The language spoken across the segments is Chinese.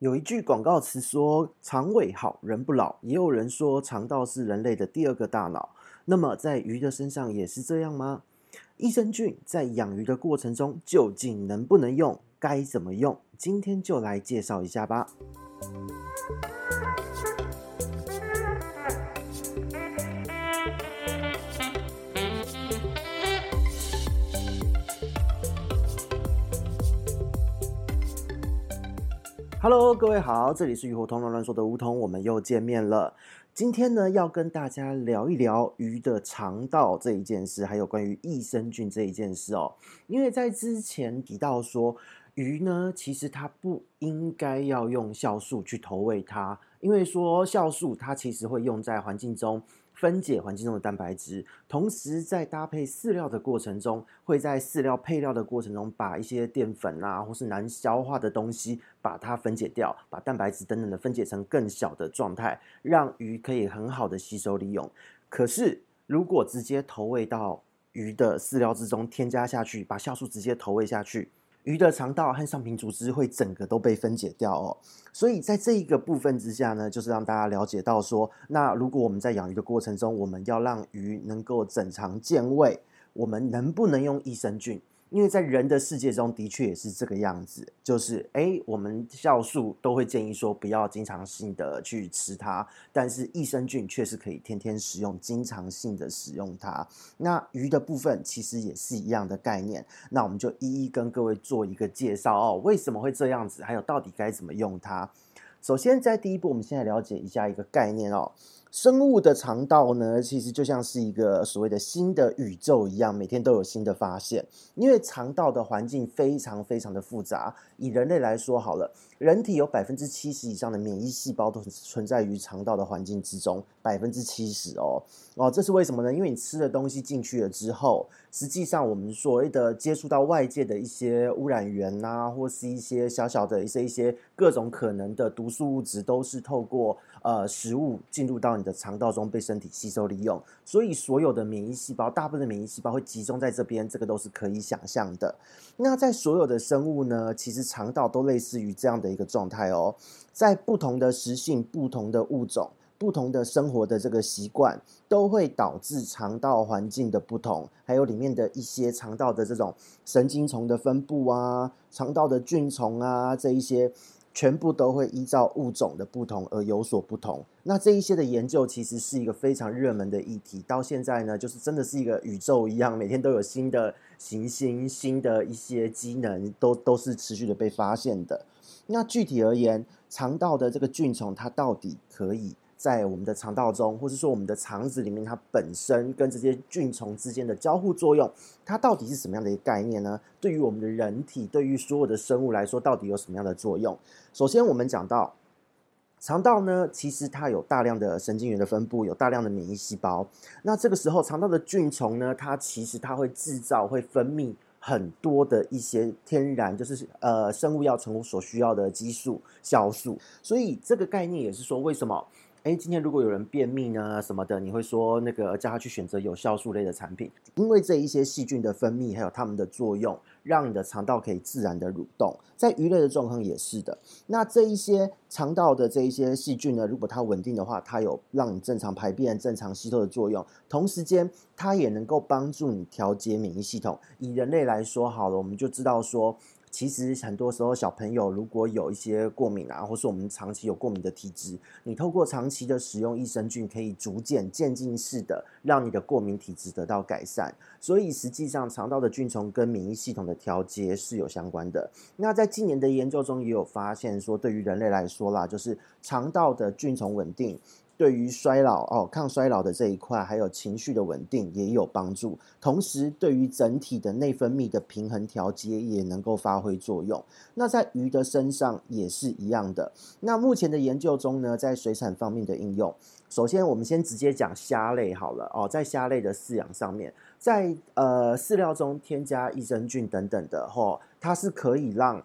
有一句广告词说“肠胃好，人不老”，也有人说肠道是人类的第二个大脑。那么在鱼的身上也是这样吗？益生菌在养鱼的过程中究竟能不能用？该怎么用？今天就来介绍一下吧。Hello，各位好，这里是鱼活通乱乱说的梧桐，我们又见面了。今天呢，要跟大家聊一聊鱼的肠道这一件事，还有关于益生菌这一件事哦。因为在之前提到说，鱼呢，其实它不应该要用酵素去投喂它，因为说酵素它其实会用在环境中。分解环境中的蛋白质，同时在搭配饲料的过程中，会在饲料配料的过程中，把一些淀粉啊，或是难消化的东西，把它分解掉，把蛋白质等等的分解成更小的状态，让鱼可以很好的吸收利用。可是，如果直接投喂到鱼的饲料之中，添加下去，把酵素直接投喂下去。鱼的肠道和上皮组织会整个都被分解掉哦，所以在这一个部分之下呢，就是让大家了解到说，那如果我们在养鱼的过程中，我们要让鱼能够整肠健胃，我们能不能用益生菌？因为在人的世界中的确也是这个样子，就是诶，我们酵素都会建议说不要经常性的去吃它，但是益生菌却是可以天天使用，经常性的使用它。那鱼的部分其实也是一样的概念，那我们就一一跟各位做一个介绍哦，为什么会这样子，还有到底该怎么用它。首先，在第一步，我们先来了解一下一个概念哦。生物的肠道呢，其实就像是一个所谓的新的宇宙一样，每天都有新的发现。因为肠道的环境非常非常的复杂。以人类来说好了，人体有百分之七十以上的免疫细胞都存在于肠道的环境之中，百分之七十哦哦，这是为什么呢？因为你吃的东西进去了之后，实际上我们所谓的接触到外界的一些污染源呐、啊，或是一些小小的一些一些各种可能的毒素物质，都是透过呃食物进入到你的肠道中被身体吸收利用，所以所有的免疫细胞，大部分的免疫细胞会集中在这边，这个都是可以想象的。那在所有的生物呢，其实肠道都类似于这样的一个状态哦，在不同的食性、不同的物种、不同的生活的这个习惯，都会导致肠道环境的不同，还有里面的一些肠道的这种神经丛的分布啊，肠道的菌丛啊，这一些。全部都会依照物种的不同而有所不同。那这一些的研究其实是一个非常热门的议题，到现在呢，就是真的是一个宇宙一样，每天都有新的行星、新的一些机能，都都是持续的被发现的。那具体而言，肠道的这个菌丛它到底可以在我们的肠道中，或是说我们的肠子里面，它本身跟这些菌虫之间的交互作用，它到底是什么样的一个概念呢？对于我们的人体，对于所有的生物来说，到底有什么样的作用？首先，我们讲到肠道呢，其实它有大量的神经元的分布，有大量的免疫细胞。那这个时候，肠道的菌虫呢，它其实它会制造、会分泌很多的一些天然，就是呃生物要成所需要的激素、酵素。所以这个概念也是说，为什么？哎，今天如果有人便秘呢，什么的，你会说那个叫他去选择有酵素类的产品，因为这一些细菌的分泌还有它们的作用，让你的肠道可以自然的蠕动。在鱼类的状况也是的。那这一些肠道的这一些细菌呢，如果它稳定的话，它有让你正常排便、正常吸收的作用，同时间它也能够帮助你调节免疫系统。以人类来说，好了，我们就知道说。其实很多时候，小朋友如果有一些过敏啊，或是我们长期有过敏的体质，你透过长期的使用益生菌，可以逐渐渐进式的让你的过敏体质得到改善。所以实际上，肠道的菌丛跟免疫系统的调节是有相关的。那在近年的研究中也有发现说，对于人类来说啦，就是肠道的菌丛稳定。对于衰老哦，抗衰老的这一块，还有情绪的稳定也有帮助。同时，对于整体的内分泌的平衡调节也能够发挥作用。那在鱼的身上也是一样的。那目前的研究中呢，在水产方面的应用，首先我们先直接讲虾类好了哦，在虾类的饲养上面，在呃饲料中添加益生菌等等的哦，它是可以让。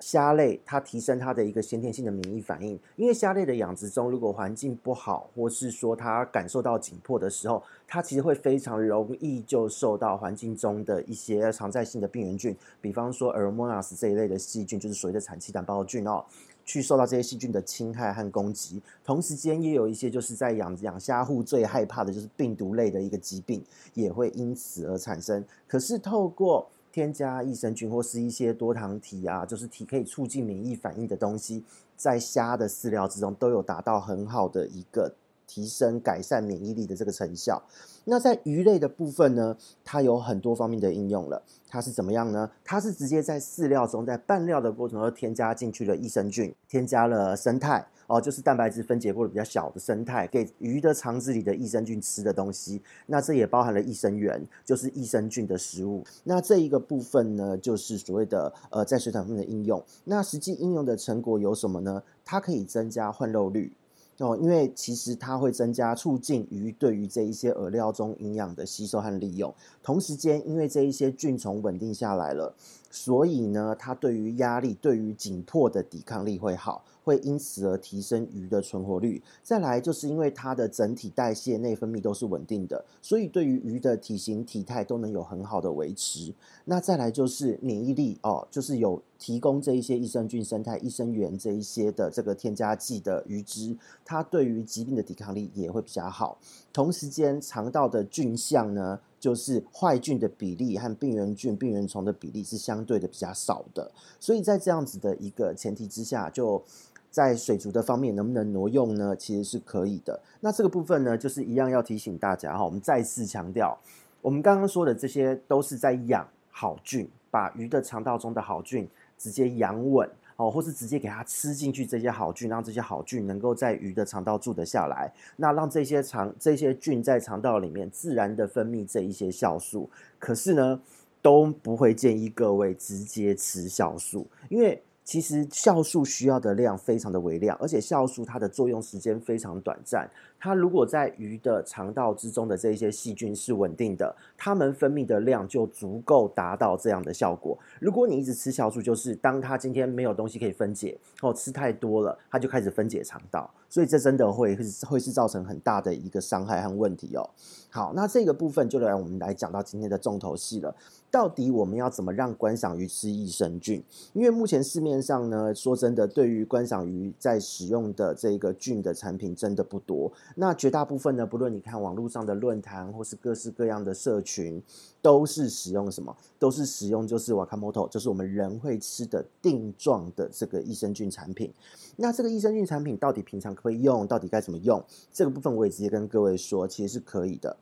虾类它提升它的一个先天性的免疫反应，因为虾类的养殖中，如果环境不好，或是说它感受到紧迫的时候，它其实会非常容易就受到环境中的一些常在性的病原菌，比方说 Aeromonas 这一类的细菌，就是所谓的产气胆孢菌哦。去受到这些细菌的侵害和攻击。同时间也有一些就是在养养虾户最害怕的就是病毒类的一个疾病，也会因此而产生。可是透过添加益生菌或是一些多糖体啊，就是体可以促进免疫反应的东西，在虾的饲料之中都有达到很好的一个提升、改善免疫力的这个成效。那在鱼类的部分呢，它有很多方面的应用了。它是怎么样呢？它是直接在饲料中，在拌料的过程中添加进去了益生菌，添加了生肽。哦，就是蛋白质分解过的比较小的生态，给鱼的肠子里的益生菌吃的东西。那这也包含了益生元，就是益生菌的食物。那这一个部分呢，就是所谓的呃，在水产方面的应用。那实际应用的成果有什么呢？它可以增加换肉率。哦，因为其实它会增加促进鱼对于这一些饵料中营养的吸收和利用，同时间因为这一些菌虫稳定下来了，所以呢，它对于压力、对于紧迫的抵抗力会好。会因此而提升鱼的存活率。再来，就是因为它的整体代谢、内分泌都是稳定的，所以对于鱼的体型、体态都能有很好的维持。那再来就是免疫力哦，就是有提供这一些益生菌、生态、益生元这一些的这个添加剂的鱼汁，它对于疾病的抵抗力也会比较好。同时间，肠道的菌相呢，就是坏菌的比例和病原菌、病原虫的比例是相对的比较少的。所以在这样子的一个前提之下，就在水族的方面能不能挪用呢？其实是可以的。那这个部分呢，就是一样要提醒大家哈，我们再次强调，我们刚刚说的这些都是在养好菌，把鱼的肠道中的好菌直接养稳哦，或是直接给它吃进去这些好菌，让这些好菌能够在鱼的肠道住得下来，那让这些肠这些菌在肠道里面自然的分泌这一些酵素。可是呢，都不会建议各位直接吃酵素，因为。其实酵素需要的量非常的微量，而且酵素它的作用时间非常短暂。它如果在鱼的肠道之中的这一些细菌是稳定的，它们分泌的量就足够达到这样的效果。如果你一直吃酵素，就是当它今天没有东西可以分解，哦，吃太多了，它就开始分解肠道，所以这真的会会是造成很大的一个伤害和问题哦。好，那这个部分就来我们来讲到今天的重头戏了。到底我们要怎么让观赏鱼吃益生菌？因为目前市面上呢，说真的，对于观赏鱼在使用的这个菌的产品真的不多。那绝大部分呢，不论你看网络上的论坛或是各式各样的社群，都是使用什么？都是使用就是 Wakamoto，就是我们人会吃的定状的这个益生菌产品。那这个益生菌产品到底平常可以用？到底该怎么用？这个部分我也直接跟各位说，其实是可以的。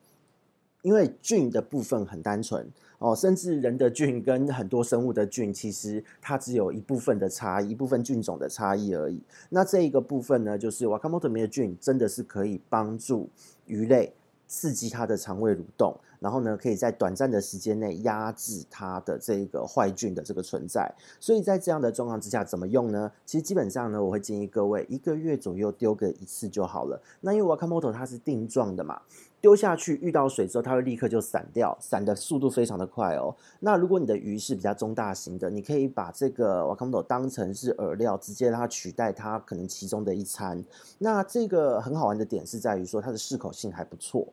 因为菌的部分很单纯哦，甚至人的菌跟很多生物的菌，其实它只有一部分的差异，一部分菌种的差异而已。那这一个部分呢，就是 Wakamoto 的菌真的是可以帮助鱼类刺激它的肠胃蠕动，然后呢，可以在短暂的时间内压制它的这个坏菌的这个存在。所以在这样的状况之下，怎么用呢？其实基本上呢，我会建议各位一个月左右丢个一次就好了。那因为 Wakamoto 它是定状的嘛。丢下去遇到水之后，它会立刻就散掉，散的速度非常的快哦。那如果你的鱼是比较中大型的，你可以把这个 Wakamoto 当成是饵料，直接让它取代它可能其中的一餐。那这个很好玩的点是在于说它的适口性还不错。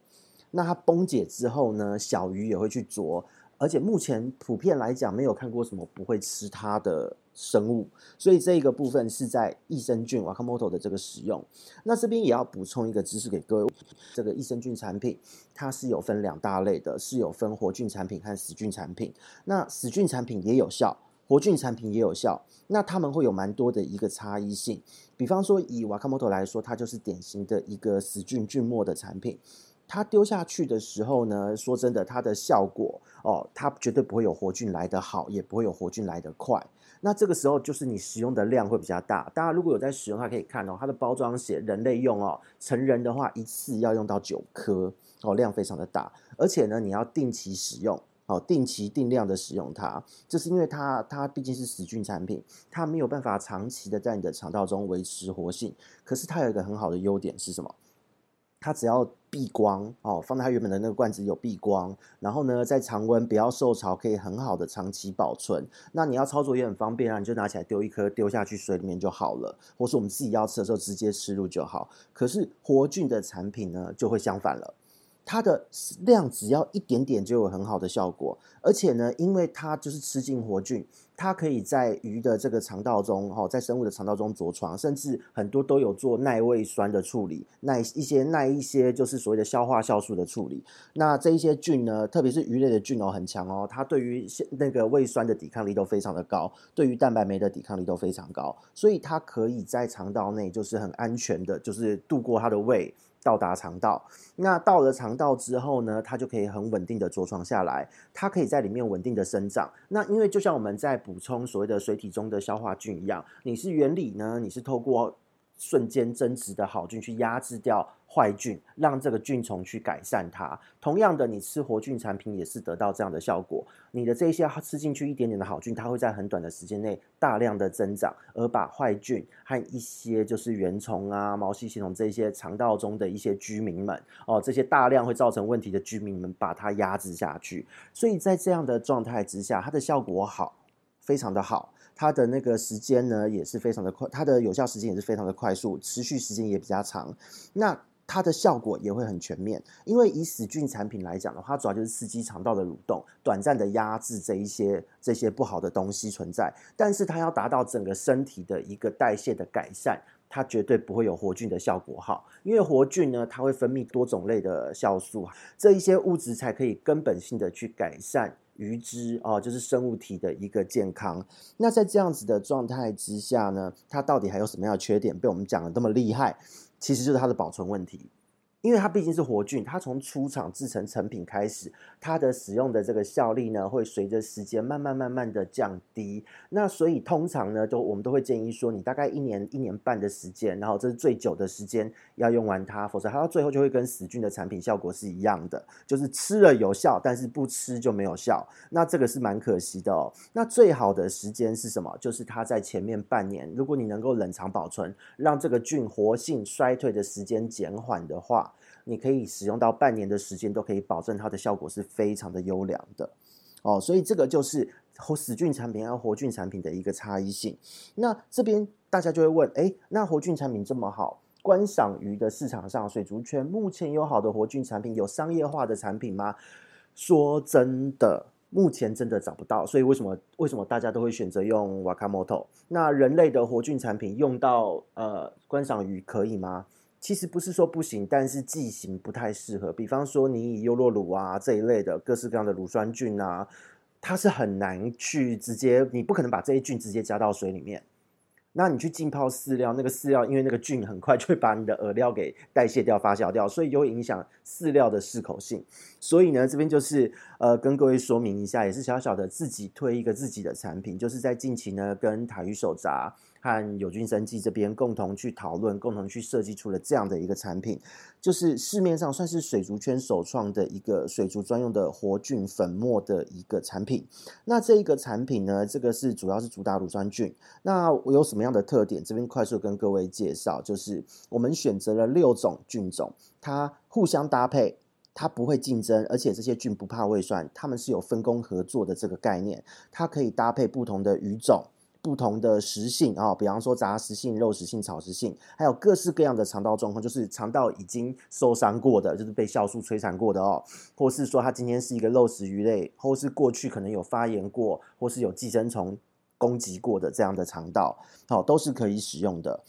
那它崩解之后呢，小鱼也会去啄。而且目前普遍来讲，没有看过什么不会吃它的生物，所以这个部分是在益生菌 Wakamoto 的这个使用。那这边也要补充一个知识给各位，这个益生菌产品它是有分两大类的，是有分活菌产品和死菌产品。那死菌产品也有效，活菌产品也有效。那它们会有蛮多的一个差异性。比方说以 Wakamoto 来说，它就是典型的一个死菌菌末的产品。它丢下去的时候呢，说真的，它的效果哦，它绝对不会有活菌来得好，也不会有活菌来得快。那这个时候就是你使用的量会比较大。大家如果有在使用，它可以看哦，它的包装写人类用哦，成人的话一次要用到九颗哦，量非常的大。而且呢，你要定期使用哦，定期定量的使用它，就是因为它它毕竟是死菌产品，它没有办法长期的在你的肠道中维持活性。可是它有一个很好的优点是什么？它只要避光哦，放在它原本的那个罐子有避光，然后呢，在常温不要受潮，可以很好的长期保存。那你要操作也很方便啊，你就拿起来丢一颗丢下去水里面就好了，或是我们自己要吃的时候直接吃入就好。可是活菌的产品呢，就会相反了。它的量只要一点点就有很好的效果，而且呢，因为它就是吃进活菌，它可以在鱼的这个肠道中，哈，在生物的肠道中着床，甚至很多都有做耐胃酸的处理，耐一些耐一些就是所谓的消化酵素的处理。那这一些菌呢，特别是鱼类的菌哦，很强哦，它对于那个胃酸的抵抗力都非常的高，对于蛋白酶的抵抗力都非常高，所以它可以在肠道内就是很安全的，就是度过它的胃。到达肠道，那到了肠道之后呢，它就可以很稳定的着床下来，它可以在里面稳定的生长。那因为就像我们在补充所谓的水体中的消化菌一样，你是原理呢，你是透过。瞬间增殖的好菌去压制掉坏菌，让这个菌虫去改善它。同样的，你吃活菌产品也是得到这样的效果。你的这些吃进去一点点的好菌，它会在很短的时间内大量的增长，而把坏菌和一些就是原虫啊、毛细系统这些肠道中的一些居民们哦，这些大量会造成问题的居民们，把它压制下去。所以在这样的状态之下，它的效果好，非常的好。它的那个时间呢，也是非常的快，它的有效时间也是非常的快速，持续时间也比较长。那它的效果也会很全面，因为以死菌产品来讲的话，主要就是刺激肠道的蠕动，短暂的压制这一些这些不好的东西存在。但是它要达到整个身体的一个代谢的改善，它绝对不会有活菌的效果好，因为活菌呢，它会分泌多种类的酵素，这一些物质才可以根本性的去改善。鱼只哦，就是生物体的一个健康。那在这样子的状态之下呢，它到底还有什么样的缺点？被我们讲的那么厉害，其实就是它的保存问题。因为它毕竟是活菌，它从出厂制成成品开始，它的使用的这个效力呢，会随着时间慢慢慢慢的降低。那所以通常呢，都我们都会建议说，你大概一年一年半的时间，然后这是最久的时间要用完它，否则它到最后就会跟死菌的产品效果是一样的，就是吃了有效，但是不吃就没有效。那这个是蛮可惜的哦。那最好的时间是什么？就是它在前面半年，如果你能够冷藏保存，让这个菌活性衰退的时间减缓的话。你可以使用到半年的时间，都可以保证它的效果是非常的优良的哦。所以这个就是死菌产品和活菌产品的一个差异性。那这边大家就会问：诶，那活菌产品这么好，观赏鱼的市场上，水族圈目前有好的活菌产品，有商业化的产品吗？说真的，目前真的找不到。所以为什么为什么大家都会选择用 Wakamoto？那人类的活菌产品用到呃观赏鱼可以吗？其实不是说不行，但是剂型不太适合。比方说，你以优酪乳啊这一类的各式各样的乳酸菌啊，它是很难去直接，你不可能把这些菌直接加到水里面。那你去浸泡饲料，那个饲料因为那个菌很快就会把你的饵料给代谢掉、发酵掉，所以就会影响饲料的适口性。所以呢，这边就是呃跟各位说明一下，也是小小的自己推一个自己的产品，就是在近期呢跟台语手札和有菌生技这边共同去讨论，共同去设计出了这样的一个产品，就是市面上算是水族圈首创的一个水族专用的活菌粉末的一个产品。那这一个产品呢，这个是主要是主打乳酸菌。那我有什么样的特点？这边快速跟各位介绍，就是我们选择了六种菌种，它互相搭配，它不会竞争，而且这些菌不怕胃酸，它们是有分工合作的这个概念，它可以搭配不同的鱼种。不同的食性啊，比方说杂食性、肉食性、草食性，还有各式各样的肠道状况，就是肠道已经受伤过的，就是被酵素摧残过的哦，或是说它今天是一个肉食鱼类，或是过去可能有发炎过，或是有寄生虫攻击过的这样的肠道，好，都是可以使用的。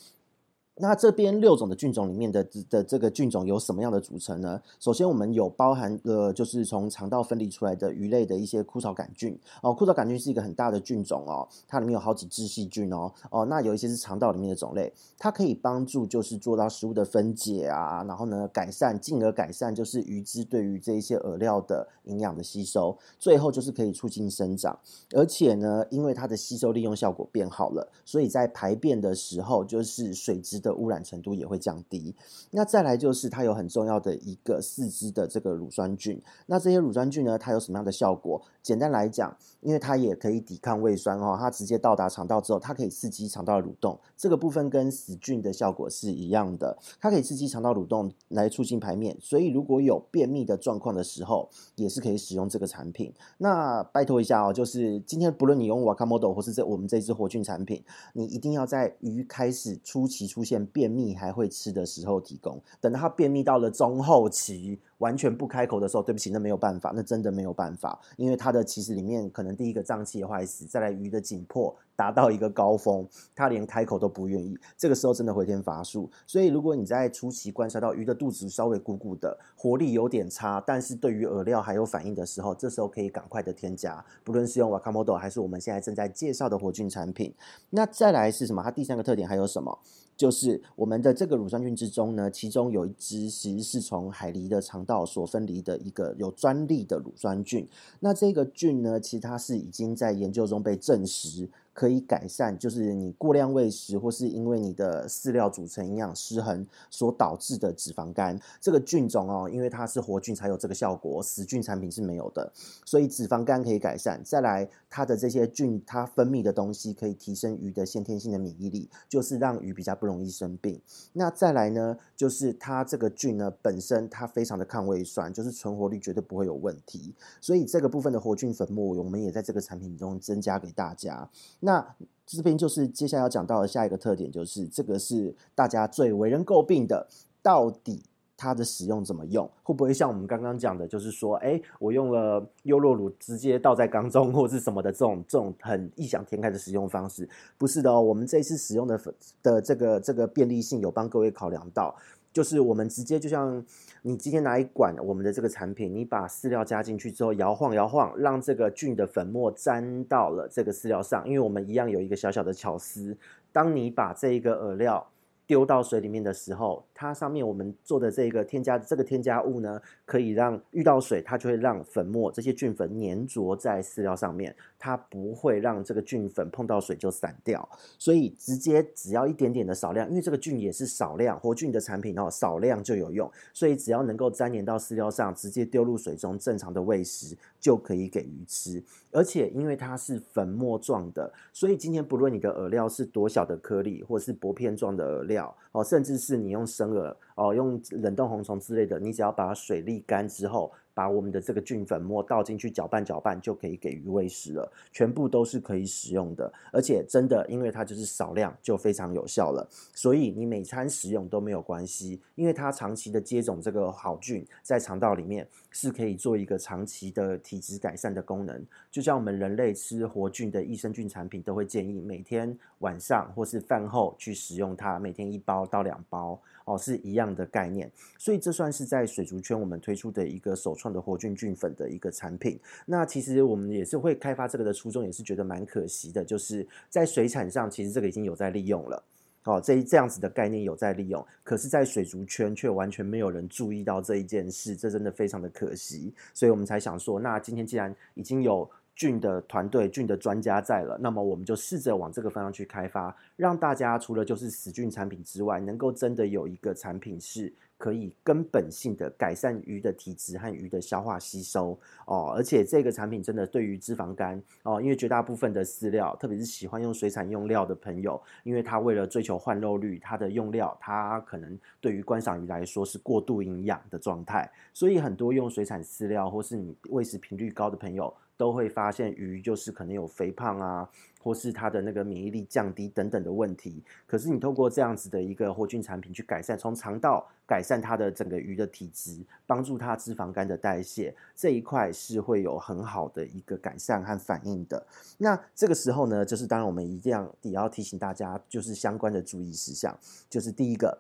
那这边六种的菌种里面的的这个菌种有什么样的组成呢？首先，我们有包含呃就是从肠道分离出来的鱼类的一些枯草杆菌。哦，枯草杆菌是一个很大的菌种哦，它里面有好几支细菌哦。哦，那有一些是肠道里面的种类，它可以帮助就是做到食物的分解啊，然后呢改善，进而改善就是鱼只对于这一些饵料的营养的吸收，最后就是可以促进生长，而且呢，因为它的吸收利用效果变好了，所以在排便的时候就是水质的污染程度也会降低。那再来就是它有很重要的一个四肢的这个乳酸菌。那这些乳酸菌呢，它有什么样的效果？简单来讲，因为它也可以抵抗胃酸哦，它直接到达肠道之后，它可以刺激肠道的蠕动。这个部分跟死菌的效果是一样的，它可以刺激肠道蠕动来促进排便。所以如果有便秘的状况的时候，也是可以使用这个产品。那拜托一下哦，就是今天不论你用 Wakamoto 或是这我们这支活菌产品，你一定要在鱼开始初期出现便秘还会吃的时候提供，等到它便秘到了中后期，完全不开口的时候，对不起，那没有办法，那真的没有办法，因为它的其实里面可能第一个脏器坏死，再来鱼的紧迫达到一个高峰，它连开口都不愿意，这个时候真的回天乏术。所以如果你在初期观察到鱼的肚子稍微鼓鼓的，活力有点差，但是对于饵料还有反应的时候，这时候可以赶快的添加，不论是用 Wakamoto 还是我们现在正在介绍的活菌产品。那再来是什么？它第三个特点还有什么？就是我们的这个乳酸菌之中呢，其中有一支其实是从海狸的肠道所分离的一个有专利的乳酸菌。那这个菌呢，其实它是已经在研究中被证实。可以改善，就是你过量喂食，或是因为你的饲料组成营养失衡所导致的脂肪肝。这个菌种哦，因为它是活菌才有这个效果，死菌产品是没有的，所以脂肪肝可以改善。再来，它的这些菌，它分泌的东西可以提升鱼的先天性的免疫力，就是让鱼比较不容易生病。那再来呢，就是它这个菌呢本身它非常的抗胃酸，就是存活率绝对不会有问题。所以这个部分的活菌粉末，我们也在这个产品中增加给大家。那这边就是接下来要讲到的下一个特点，就是这个是大家最为人诟病的，到底它的使用怎么用？会不会像我们刚刚讲的，就是说，哎，我用了优酪乳直接倒在缸中，或是什么的这种这种很异想天开的使用方式？不是的哦，我们这一次使用的的这个这个便利性有帮各位考量到。就是我们直接就像你今天拿一管我们的这个产品，你把饲料加进去之后，摇晃摇晃，让这个菌的粉末沾到了这个饲料上，因为我们一样有一个小小的巧思，当你把这一个饵料。丢到水里面的时候，它上面我们做的这个添加这个添加物呢，可以让遇到水，它就会让粉末这些菌粉粘着在饲料上面，它不会让这个菌粉碰到水就散掉。所以直接只要一点点的少量，因为这个菌也是少量活菌的产品哦，少量就有用。所以只要能够粘连到饲料上，直接丢入水中正常的喂食就可以给鱼吃。而且因为它是粉末状的，所以今天不论你的饵料是多小的颗粒，或是薄片状的饵料。哦，甚至是你用生饵哦，用冷冻红虫之类的，你只要把水沥干之后，把我们的这个菌粉末倒进去搅拌搅拌，就可以给鱼喂食了。全部都是可以使用的，而且真的，因为它就是少量，就非常有效了。所以你每餐使用都没有关系，因为它长期的接种这个好菌在肠道里面，是可以做一个长期的体质改善的功能。就像我们人类吃活菌的益生菌产品，都会建议每天晚上或是饭后去使用它，每天一包到两包。哦，是一样的概念，所以这算是在水族圈我们推出的一个首创的活菌菌粉的一个产品。那其实我们也是会开发这个的初衷，也是觉得蛮可惜的，就是在水产上，其实这个已经有在利用了。哦，这一这样子的概念有在利用，可是，在水族圈却完全没有人注意到这一件事，这真的非常的可惜。所以我们才想说，那今天既然已经有。菌的团队、菌的专家在了，那么我们就试着往这个方向去开发，让大家除了就是死菌产品之外，能够真的有一个产品是可以根本性的改善鱼的体质和鱼的消化吸收哦。而且这个产品真的对于脂肪肝哦，因为绝大部分的饲料，特别是喜欢用水产用料的朋友，因为他为了追求换肉率，它的用料它可能对于观赏鱼来说是过度营养的状态，所以很多用水产饲料或是你喂食频率高的朋友。都会发现鱼就是可能有肥胖啊，或是它的那个免疫力降低等等的问题。可是你透过这样子的一个活菌产品去改善，从肠道改善它的整个鱼的体质，帮助它脂肪肝的代谢，这一块是会有很好的一个改善和反应的。那这个时候呢，就是当然我们一定要也要提醒大家，就是相关的注意事项，就是第一个，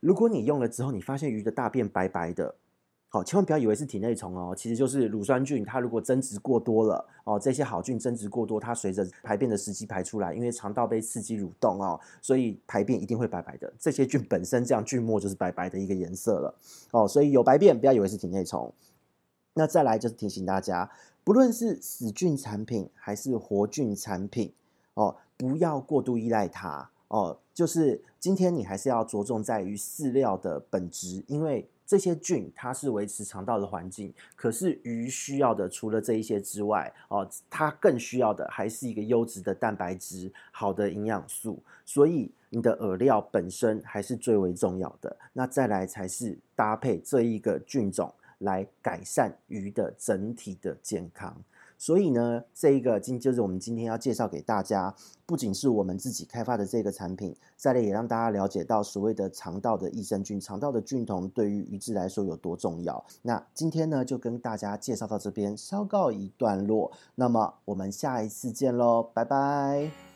如果你用了之后，你发现鱼的大便白白的。好，千万不要以为是体内虫哦，其实就是乳酸菌。它如果增殖过多了哦，这些好菌增殖过多，它随着排便的时机排出来，因为肠道被刺激蠕动哦，所以排便一定会白白的。这些菌本身这样菌末就是白白的一个颜色了哦，所以有白便不要以为是体内虫。那再来就是提醒大家，不论是死菌产品还是活菌产品哦，不要过度依赖它哦。就是今天你还是要着重在于饲料的本质，因为。这些菌它是维持肠道的环境，可是鱼需要的除了这一些之外，哦，它更需要的还是一个优质的蛋白质、好的营养素。所以你的饵料本身还是最为重要的。那再来才是搭配这一个菌种来改善鱼的整体的健康。所以呢，这一个今就是我们今天要介绍给大家，不仅是我们自己开发的这个产品，再来也让大家了解到所谓的肠道的益生菌、肠道的菌丛对于鱼质来说有多重要。那今天呢，就跟大家介绍到这边，稍告一段落。那么我们下一次见喽，拜拜。